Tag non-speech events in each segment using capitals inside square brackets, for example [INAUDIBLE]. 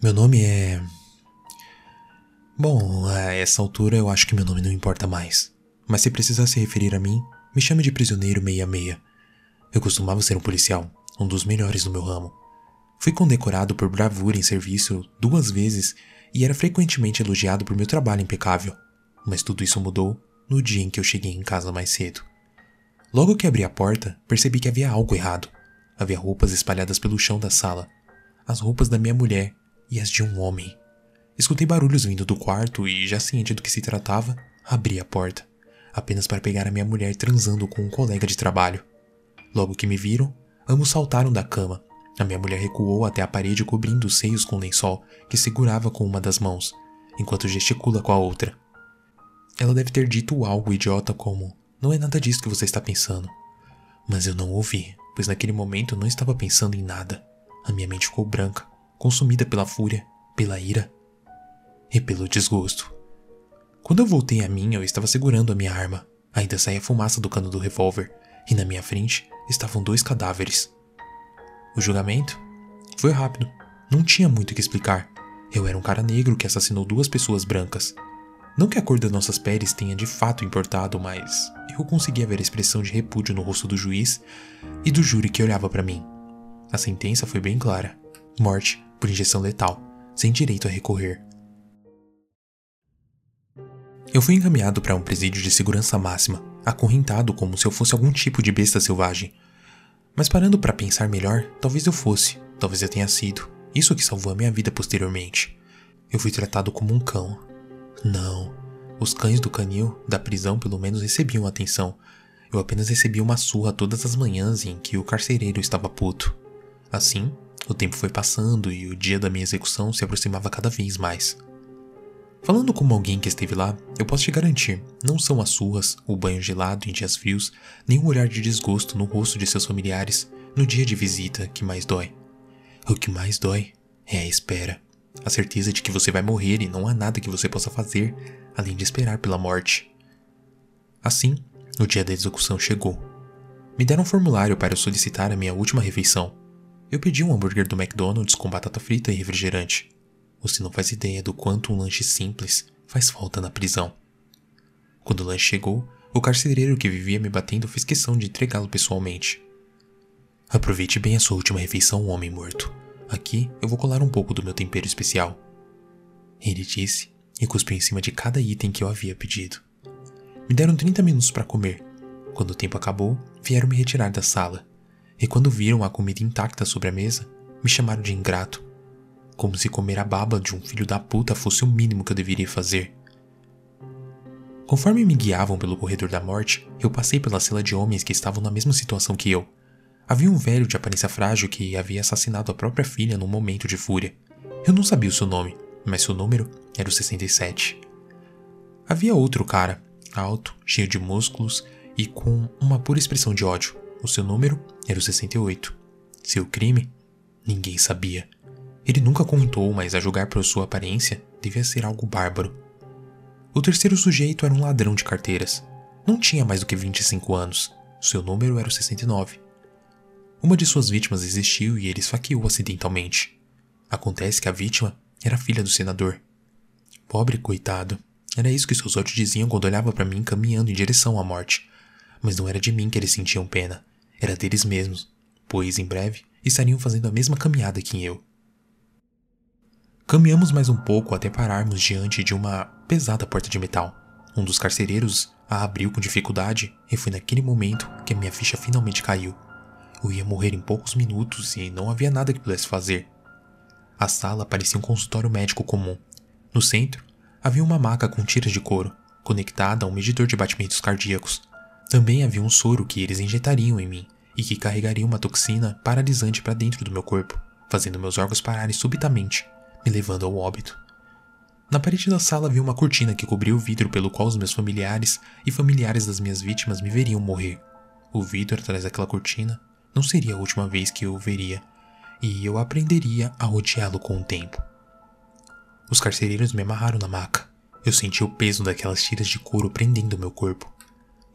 Meu nome é. Bom, a essa altura eu acho que meu nome não importa mais. Mas se precisar se referir a mim, me chame de prisioneiro 66. Eu costumava ser um policial, um dos melhores no meu ramo. Fui condecorado por bravura em serviço duas vezes e era frequentemente elogiado por meu trabalho impecável. Mas tudo isso mudou no dia em que eu cheguei em casa mais cedo. Logo que abri a porta, percebi que havia algo errado. Havia roupas espalhadas pelo chão da sala. As roupas da minha mulher e as de um homem. Escutei barulhos vindo do quarto e, já ciente do que se tratava, abri a porta, apenas para pegar a minha mulher transando com um colega de trabalho. Logo que me viram, ambos saltaram da cama. A minha mulher recuou até a parede cobrindo os seios com um lençol que segurava com uma das mãos, enquanto gesticula com a outra. Ela deve ter dito algo idiota como: Não é nada disso que você está pensando. Mas eu não ouvi, pois naquele momento não estava pensando em nada. A minha mente ficou branca, consumida pela fúria, pela ira e pelo desgosto. Quando eu voltei a mim, eu estava segurando a minha arma. Ainda saía fumaça do cano do revólver, e na minha frente estavam dois cadáveres. O julgamento foi rápido. Não tinha muito o que explicar. Eu era um cara negro que assassinou duas pessoas brancas. Não que a cor das nossas peles tenha de fato importado, mas eu conseguia ver a expressão de repúdio no rosto do juiz e do júri que olhava para mim. A sentença foi bem clara: morte por injeção letal, sem direito a recorrer. Eu fui encaminhado para um presídio de segurança máxima, acorrentado como se eu fosse algum tipo de besta selvagem. Mas parando para pensar melhor, talvez eu fosse, talvez eu tenha sido. Isso que salvou a minha vida posteriormente. Eu fui tratado como um cão, não. Os cães do canil da prisão pelo menos recebiam atenção. Eu apenas recebia uma surra todas as manhãs em que o carcereiro estava puto. Assim, o tempo foi passando e o dia da minha execução se aproximava cada vez mais. Falando como alguém que esteve lá, eu posso te garantir: não são as surras, o banho gelado em dias frios, nem o olhar de desgosto no rosto de seus familiares no dia de visita que mais dói. O que mais dói é a espera a certeza de que você vai morrer e não há nada que você possa fazer além de esperar pela morte. Assim, o dia da execução chegou. Me deram um formulário para solicitar a minha última refeição. Eu pedi um hambúrguer do McDonald's com batata frita e refrigerante. Você não faz ideia do quanto um lanche simples faz falta na prisão. Quando o lanche chegou, o carcereiro que vivia me batendo fez questão de entregá-lo pessoalmente. Aproveite bem a sua última refeição, homem morto. Aqui eu vou colar um pouco do meu tempero especial. Ele disse e cuspiu em cima de cada item que eu havia pedido. Me deram 30 minutos para comer. Quando o tempo acabou, vieram me retirar da sala. E quando viram a comida intacta sobre a mesa, me chamaram de ingrato. Como se comer a baba de um filho da puta fosse o mínimo que eu deveria fazer. Conforme me guiavam pelo corredor da morte, eu passei pela cela de homens que estavam na mesma situação que eu. Havia um velho de aparência frágil que havia assassinado a própria filha num momento de fúria. Eu não sabia o seu nome, mas seu número era o 67. Havia outro cara, alto, cheio de músculos e com uma pura expressão de ódio. O seu número era o 68. Seu crime? Ninguém sabia. Ele nunca contou, mas a julgar por sua aparência, devia ser algo bárbaro. O terceiro sujeito era um ladrão de carteiras. Não tinha mais do que 25 anos. Seu número era o 69. Uma de suas vítimas existiu e ele esfaqueou acidentalmente. Acontece que a vítima era filha do senador. Pobre coitado. Era isso que seus olhos diziam quando olhava para mim caminhando em direção à morte. Mas não era de mim que eles sentiam pena. Era deles mesmos, pois em breve estariam fazendo a mesma caminhada que eu. Caminhamos mais um pouco até pararmos diante de uma pesada porta de metal. Um dos carcereiros a abriu com dificuldade e foi naquele momento que a minha ficha finalmente caiu. Eu ia morrer em poucos minutos e não havia nada que pudesse fazer. A sala parecia um consultório médico comum. No centro, havia uma maca com tiras de couro, conectada a um medidor de batimentos cardíacos. Também havia um soro que eles injetariam em mim e que carregaria uma toxina paralisante para dentro do meu corpo, fazendo meus órgãos pararem subitamente, me levando ao óbito. Na parede da sala havia uma cortina que cobria o vidro pelo qual os meus familiares e familiares das minhas vítimas me veriam morrer. O vidro atrás daquela cortina não seria a última vez que eu o veria, e eu aprenderia a odiá-lo com o tempo. Os carcereiros me amarraram na maca. Eu senti o peso daquelas tiras de couro prendendo meu corpo.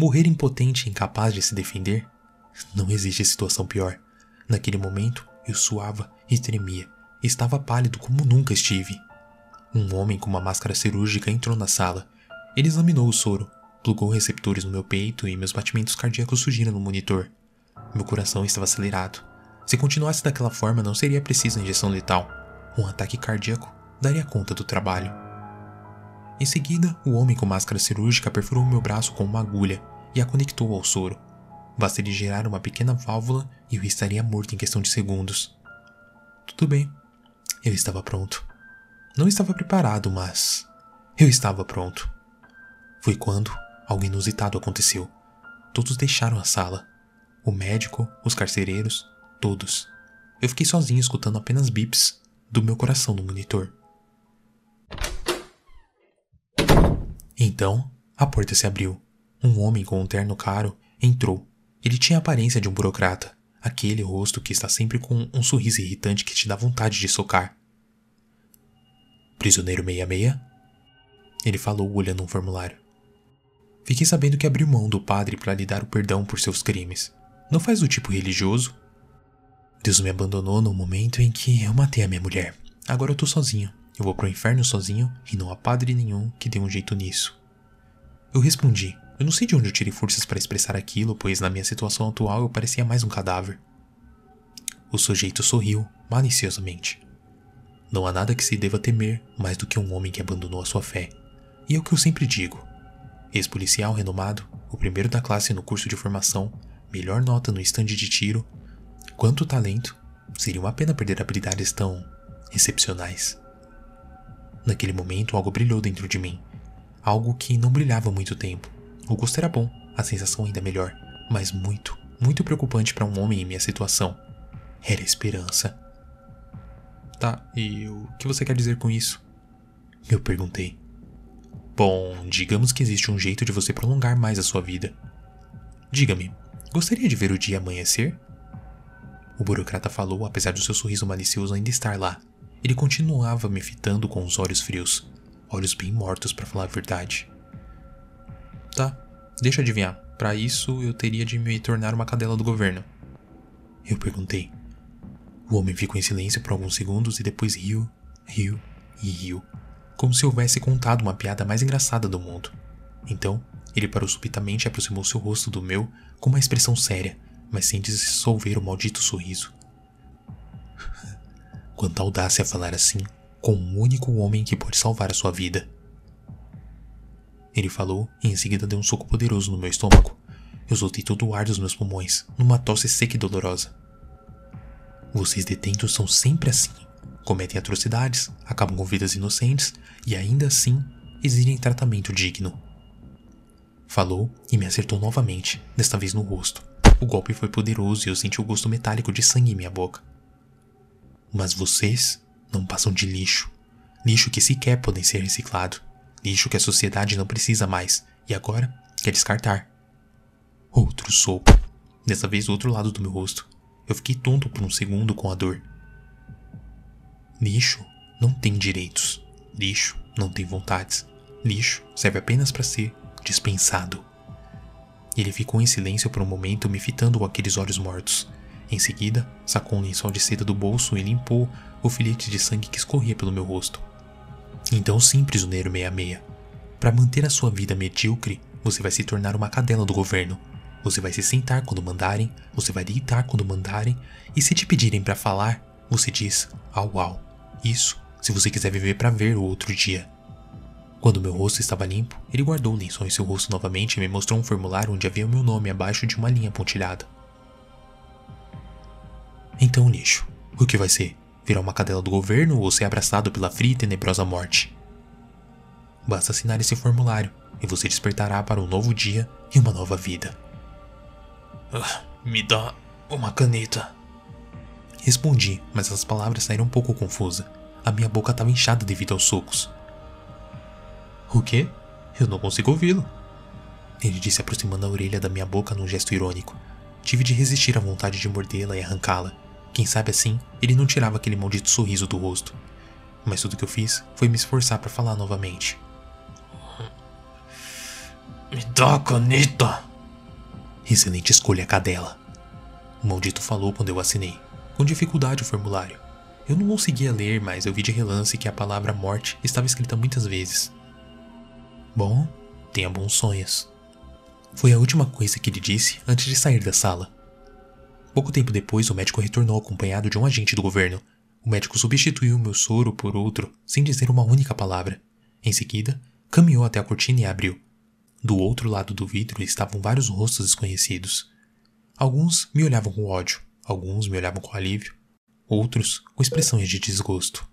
Morrer impotente e incapaz de se defender? Não existe situação pior. Naquele momento, eu suava e tremia, estava pálido como nunca estive. Um homem com uma máscara cirúrgica entrou na sala. Ele examinou o soro, plugou receptores no meu peito e meus batimentos cardíacos surgiram no monitor. Meu coração estava acelerado. Se continuasse daquela forma, não seria preciso injeção letal. Um ataque cardíaco daria conta do trabalho. Em seguida, o homem com máscara cirúrgica perfurou meu braço com uma agulha e a conectou ao soro. Basta ele gerar uma pequena válvula e eu estaria morto em questão de segundos. Tudo bem. Eu estava pronto. Não estava preparado, mas. Eu estava pronto. Foi quando algo inusitado aconteceu. Todos deixaram a sala. O médico, os carcereiros, todos. Eu fiquei sozinho escutando apenas bips do meu coração no monitor. Então, a porta se abriu. Um homem com um terno caro entrou. Ele tinha a aparência de um burocrata, aquele rosto que está sempre com um sorriso irritante que te dá vontade de socar. Prisioneiro 66? Ele falou olhando um formulário. Fiquei sabendo que abriu mão do padre para lhe dar o perdão por seus crimes. Não faz do tipo religioso? Deus me abandonou no momento em que eu matei a minha mulher. Agora eu tô sozinho. Eu vou pro inferno sozinho e não há padre nenhum que dê um jeito nisso. Eu respondi. Eu não sei de onde eu tirei forças para expressar aquilo, pois na minha situação atual eu parecia mais um cadáver. O sujeito sorriu, maliciosamente. Não há nada que se deva temer mais do que um homem que abandonou a sua fé. E é o que eu sempre digo. Ex-policial renomado, o primeiro da classe no curso de formação, melhor nota no estande de tiro. Quanto talento, seria uma pena perder habilidades tão excepcionais. Naquele momento, algo brilhou dentro de mim. Algo que não brilhava há muito tempo. O gosto era bom, a sensação ainda melhor, mas muito, muito preocupante para um homem em minha situação. Era esperança. Tá, e o que você quer dizer com isso? Eu perguntei. Bom, digamos que existe um jeito de você prolongar mais a sua vida. Diga-me, gostaria de ver o dia amanhecer? O burocrata falou, apesar do seu sorriso malicioso ainda estar lá. Ele continuava me fitando com os olhos frios, olhos bem mortos para falar a verdade. Tá, deixa eu adivinhar. Para isso eu teria de me tornar uma cadela do governo. Eu perguntei. O homem ficou em silêncio por alguns segundos e depois riu, riu e riu, como se houvesse contado uma piada mais engraçada do mundo. Então, ele parou subitamente e aproximou seu rosto do meu com uma expressão séria, mas sem dissolver o maldito sorriso. [LAUGHS] Quanta audácia falar assim com o único homem que pode salvar a sua vida. Ele falou e em seguida deu um soco poderoso no meu estômago. Eu soltei todo o ar dos meus pulmões, numa tosse seca e dolorosa. Vocês detentos são sempre assim. Cometem atrocidades, acabam com vidas inocentes e ainda assim exigem tratamento digno. Falou e me acertou novamente, desta vez no rosto. O golpe foi poderoso e eu senti o gosto metálico de sangue em minha boca. Mas vocês não passam de lixo. Lixo que sequer podem ser reciclado. Lixo que a sociedade não precisa mais e agora quer descartar. Outro soco. Dessa vez do outro lado do meu rosto. Eu fiquei tonto por um segundo com a dor. Lixo não tem direitos. Lixo não tem vontades. Lixo serve apenas para ser dispensado. Ele ficou em silêncio por um momento, me fitando com aqueles olhos mortos. Em seguida, sacou um lençol de seda do bolso e limpou o filete de sangue que escorria pelo meu rosto. Então sim, prisioneiro 66. Para manter a sua vida medíocre, você vai se tornar uma cadela do governo. Você vai se sentar quando mandarem, você vai deitar quando mandarem, e se te pedirem para falar, você diz au au. Isso, se você quiser viver para ver o outro dia. Quando meu rosto estava limpo, ele guardou o lençol em seu rosto novamente e me mostrou um formulário onde havia o meu nome abaixo de uma linha pontilhada. Então, lixo, o que vai ser? Virar uma cadela do governo ou ser abraçado pela fria e tenebrosa morte? Basta assinar esse formulário e você despertará para um novo dia e uma nova vida. Ah, me dá uma caneta. Respondi, mas as palavras saíram um pouco confusas. A minha boca estava inchada devido aos socos. O quê? Eu não consigo ouvi-lo. Ele disse aproximando a orelha da minha boca num gesto irônico. Tive de resistir à vontade de mordê-la e arrancá-la. Quem sabe assim, ele não tirava aquele maldito sorriso do rosto. Mas tudo que eu fiz foi me esforçar para falar novamente. Me dá a caneta! Excelente escolha, cadela. O maldito falou quando eu assinei, com dificuldade o formulário. Eu não conseguia ler, mas eu vi de relance que a palavra morte estava escrita muitas vezes. Bom, tenha bons sonhos. Foi a última coisa que ele disse antes de sair da sala. Pouco tempo depois, o médico retornou acompanhado de um agente do governo. O médico substituiu meu soro por outro, sem dizer uma única palavra. Em seguida, caminhou até a cortina e abriu. Do outro lado do vidro estavam vários rostos desconhecidos. Alguns me olhavam com ódio, alguns me olhavam com alívio, outros com expressões de desgosto.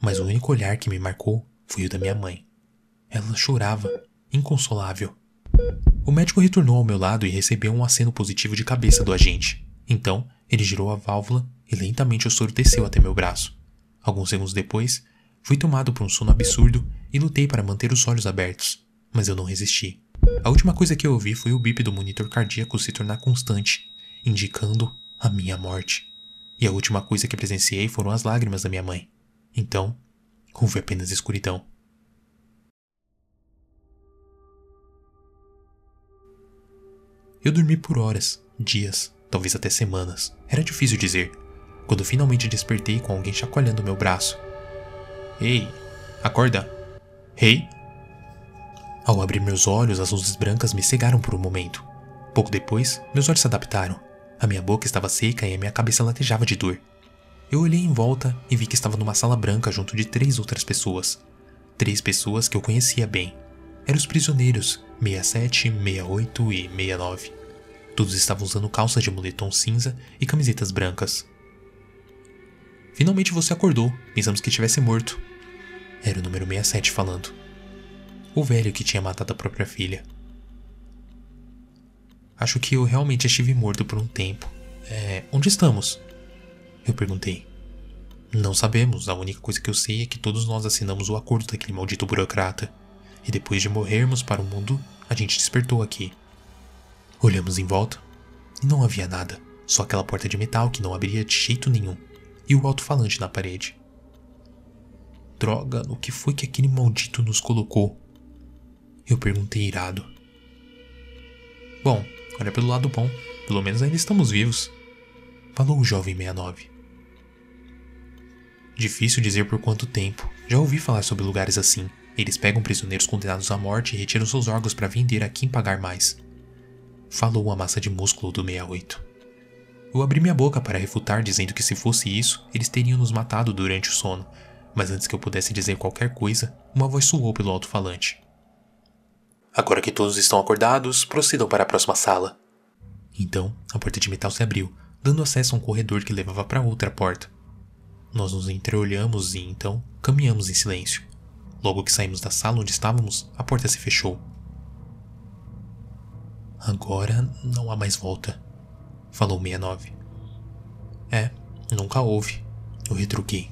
Mas o único olhar que me marcou foi o da minha mãe. Ela chorava, inconsolável. O médico retornou ao meu lado e recebeu um aceno positivo de cabeça do agente. Então, ele girou a válvula e lentamente o soro desceu até meu braço. Alguns segundos depois, fui tomado por um sono absurdo e lutei para manter os olhos abertos, mas eu não resisti. A última coisa que eu ouvi foi o bip do monitor cardíaco se tornar constante, indicando a minha morte. E a última coisa que presenciei foram as lágrimas da minha mãe. Então, houve apenas escuridão. Eu dormi por horas, dias, talvez até semanas. Era difícil dizer. Quando finalmente despertei com alguém chacoalhando meu braço. Ei, acorda. Ei? Ao abrir meus olhos, as luzes brancas me cegaram por um momento. Pouco depois, meus olhos se adaptaram. A minha boca estava seca e a minha cabeça latejava de dor. Eu olhei em volta e vi que estava numa sala branca junto de três outras pessoas. Três pessoas que eu conhecia bem. Eram os prisioneiros, 67, 68 e 69. Todos estavam usando calças de moletom cinza e camisetas brancas. Finalmente você acordou. Pensamos que tivesse morto. Era o número 67 falando. O velho que tinha matado a própria filha. Acho que eu realmente estive morto por um tempo. É, onde estamos? Eu perguntei. Não sabemos. A única coisa que eu sei é que todos nós assinamos o acordo daquele maldito burocrata. E depois de morrermos para o mundo, a gente despertou aqui. Olhamos em volta e não havia nada, só aquela porta de metal que não abria de jeito nenhum e o alto-falante na parede. Droga, no que foi que aquele maldito nos colocou? Eu perguntei irado. Bom, olha pelo lado bom, pelo menos ainda estamos vivos, falou o jovem 69. Difícil dizer por quanto tempo. Já ouvi falar sobre lugares assim. Eles pegam prisioneiros condenados à morte e retiram seus órgãos para vender a quem pagar mais falou a massa de músculo do 68. Eu abri minha boca para refutar, dizendo que se fosse isso, eles teriam nos matado durante o sono, mas antes que eu pudesse dizer qualquer coisa, uma voz soou pelo alto-falante. Agora que todos estão acordados, procedam para a próxima sala. Então, a porta de metal se abriu, dando acesso a um corredor que levava para outra porta. Nós nos entreolhamos e então caminhamos em silêncio. Logo que saímos da sala onde estávamos, a porta se fechou. Agora não há mais volta, falou 69. É, nunca houve, eu retruquei.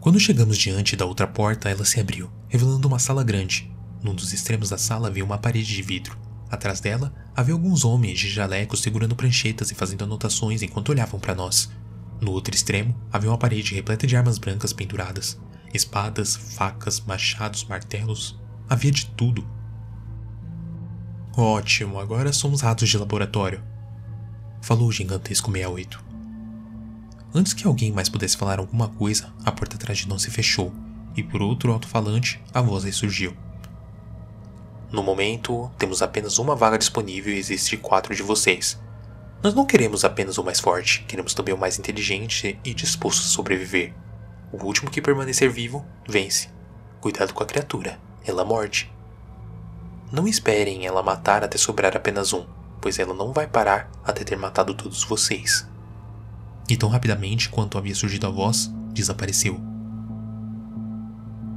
Quando chegamos diante da outra porta, ela se abriu, revelando uma sala grande. Num dos extremos da sala havia uma parede de vidro. Atrás dela havia alguns homens de jalecos segurando pranchetas e fazendo anotações enquanto olhavam para nós. No outro extremo havia uma parede repleta de armas brancas penduradas: espadas, facas, machados, martelos. Havia de tudo, Ótimo, agora somos ratos de laboratório. Falou o gigantesco 68. Antes que alguém mais pudesse falar alguma coisa, a porta atrás de nós se fechou, e por outro alto-falante, a voz ressurgiu. No momento, temos apenas uma vaga disponível e existe quatro de vocês. Nós não queremos apenas o mais forte, queremos também o mais inteligente e disposto a sobreviver. O último que permanecer vivo, vence. Cuidado com a criatura, ela morde. Não esperem ela matar até sobrar apenas um, pois ela não vai parar até ter matado todos vocês. E tão rapidamente quanto havia surgido a voz, desapareceu.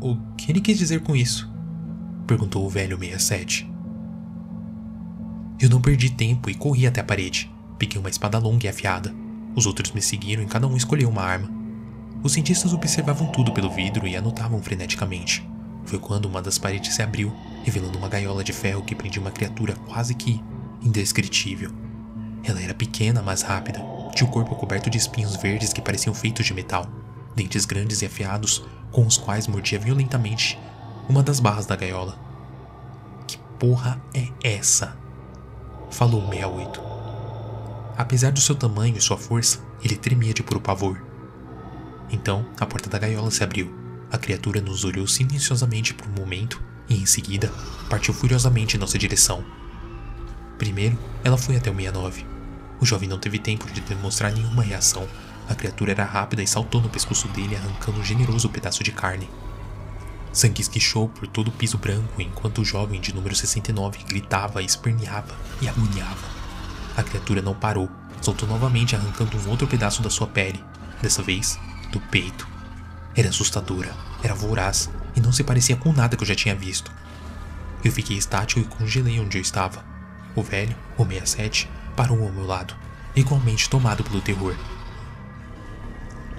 O que ele quis dizer com isso? perguntou o velho 67. Eu não perdi tempo e corri até a parede. Peguei uma espada longa e afiada. Os outros me seguiram e cada um escolheu uma arma. Os cientistas observavam tudo pelo vidro e anotavam freneticamente. Foi quando uma das paredes se abriu revelando uma gaiola de ferro que prendia uma criatura quase que indescritível. Ela era pequena, mas rápida. Tinha o corpo coberto de espinhos verdes que pareciam feitos de metal, dentes grandes e afiados com os quais mordia violentamente uma das barras da gaiola. Que porra é essa? Falou 68. Apesar do seu tamanho e sua força, ele tremia de puro pavor. Então, a porta da gaiola se abriu. A criatura nos olhou silenciosamente por um momento e, em seguida, partiu furiosamente em nossa direção. Primeiro, ela foi até o 69. O jovem não teve tempo de demonstrar nenhuma reação. A criatura era rápida e saltou no pescoço dele, arrancando um generoso pedaço de carne. Sangue esguichou por todo o piso branco enquanto o jovem de número 69 gritava, esperneava e agoniava. A criatura não parou, soltou novamente arrancando um outro pedaço da sua pele, dessa vez do peito. Era assustadora, era voraz e não se parecia com nada que eu já tinha visto. Eu fiquei estático e congelei onde eu estava. O velho, o 67, parou ao meu lado, igualmente tomado pelo terror.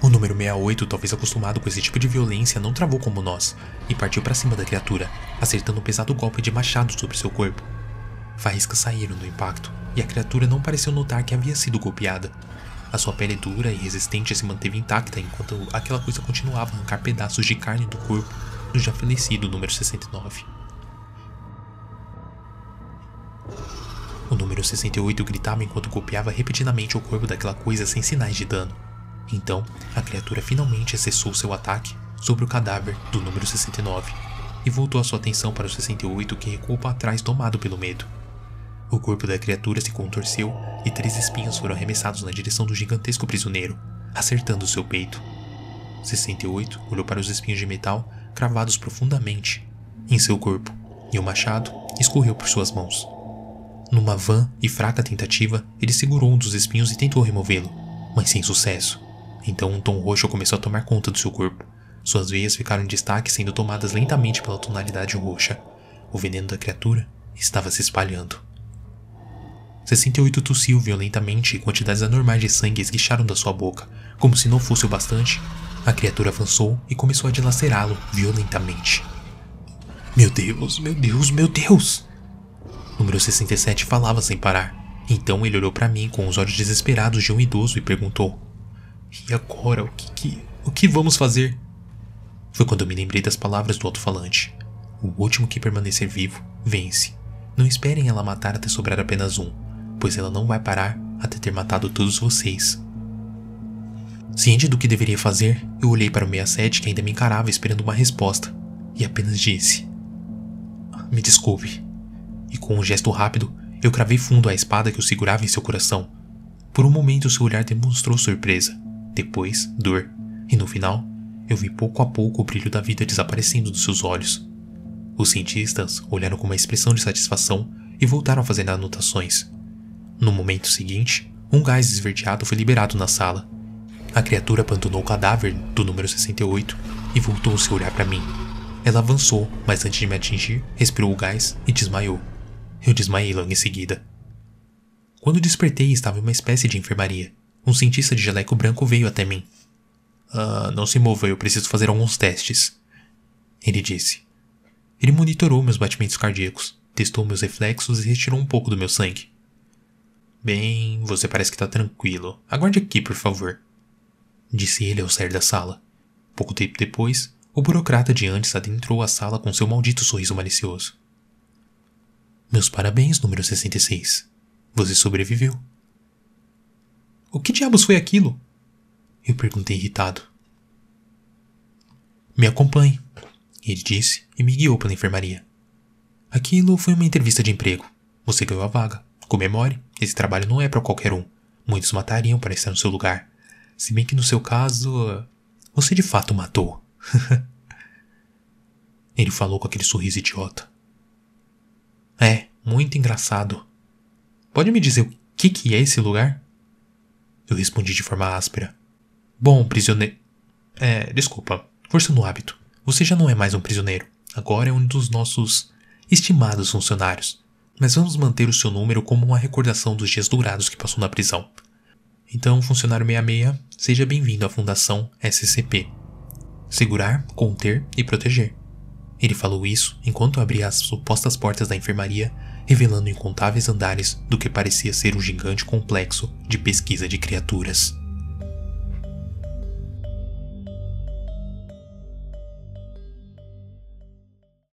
O número 68, talvez acostumado com esse tipo de violência, não travou como nós e partiu para cima da criatura, acertando um pesado golpe de machado sobre seu corpo. Faíscas saíram do impacto e a criatura não pareceu notar que havia sido golpeada. A sua pele dura e resistente se manteve intacta enquanto aquela coisa continuava a arrancar pedaços de carne do corpo do já falecido número 69. O número 68 gritava enquanto golpeava repetidamente o corpo daquela coisa sem sinais de dano. Então, a criatura finalmente cessou seu ataque sobre o cadáver do número 69 e voltou a sua atenção para o 68 que recuou para trás tomado pelo medo. O corpo da criatura se contorceu e três espinhos foram arremessados na direção do gigantesco prisioneiro, acertando seu peito. 68 olhou para os espinhos de metal cravados profundamente em seu corpo e o machado escorreu por suas mãos. Numa vã e fraca tentativa, ele segurou um dos espinhos e tentou removê-lo, mas sem sucesso. Então um tom roxo começou a tomar conta do seu corpo. Suas veias ficaram em destaque, sendo tomadas lentamente pela tonalidade roxa. O veneno da criatura estava se espalhando. 68 tossiu violentamente e quantidades anormais de sangue esguicharam da sua boca. Como se não fosse o bastante, a criatura avançou e começou a dilacerá-lo violentamente. Meu Deus, meu Deus, meu Deus! Número 67 falava sem parar. Então ele olhou para mim com os olhos desesperados de um idoso e perguntou: E agora, o que, que, o que vamos fazer? Foi quando me lembrei das palavras do alto-falante. O último que permanecer vivo, vence. Não esperem ela matar até sobrar apenas um, pois ela não vai parar até ter matado todos vocês. Ciente do que deveria fazer, eu olhei para o 67 que ainda me encarava esperando uma resposta, e apenas disse: Me desculpe. E com um gesto rápido, eu cravei fundo a espada que o segurava em seu coração. Por um momento, seu olhar demonstrou surpresa, depois, dor, e no final, eu vi pouco a pouco o brilho da vida desaparecendo dos seus olhos. Os cientistas olharam com uma expressão de satisfação e voltaram a fazer anotações. No momento seguinte, um gás esverdeado foi liberado na sala. A criatura abandonou o cadáver do número 68 e voltou seu olhar para mim. Ela avançou, mas antes de me atingir, respirou o gás e desmaiou. Eu desmaiei logo em seguida. Quando despertei, estava em uma espécie de enfermaria. Um cientista de jaleco branco veio até mim. Ah, não se mova, eu preciso fazer alguns testes. Ele disse. Ele monitorou meus batimentos cardíacos, testou meus reflexos e retirou um pouco do meu sangue. Bem, você parece que está tranquilo. Aguarde aqui, por favor. Disse ele ao sair da sala. Pouco tempo depois, o burocrata de antes adentrou a sala com seu maldito sorriso malicioso. Meus parabéns, número 66. Você sobreviveu. O que diabos foi aquilo? Eu perguntei irritado. Me acompanhe, ele disse e me guiou pela enfermaria. Aquilo foi uma entrevista de emprego. Você ganhou a vaga. Comemore, esse trabalho não é para qualquer um. Muitos matariam para estar no seu lugar. Se bem que no seu caso, você de fato matou. [LAUGHS] ele falou com aquele sorriso idiota. É, muito engraçado. Pode me dizer o que, que é esse lugar? Eu respondi de forma áspera. Bom, prisioneiro. É, desculpa, força no hábito. Você já não é mais um prisioneiro. Agora é um dos nossos estimados funcionários. Mas vamos manter o seu número como uma recordação dos dias dourados que passou na prisão. Então, funcionário 66, seja bem-vindo à Fundação SCP. Segurar, conter e proteger. Ele falou isso enquanto abria as supostas portas da enfermaria, revelando incontáveis andares do que parecia ser um gigante complexo de pesquisa de criaturas.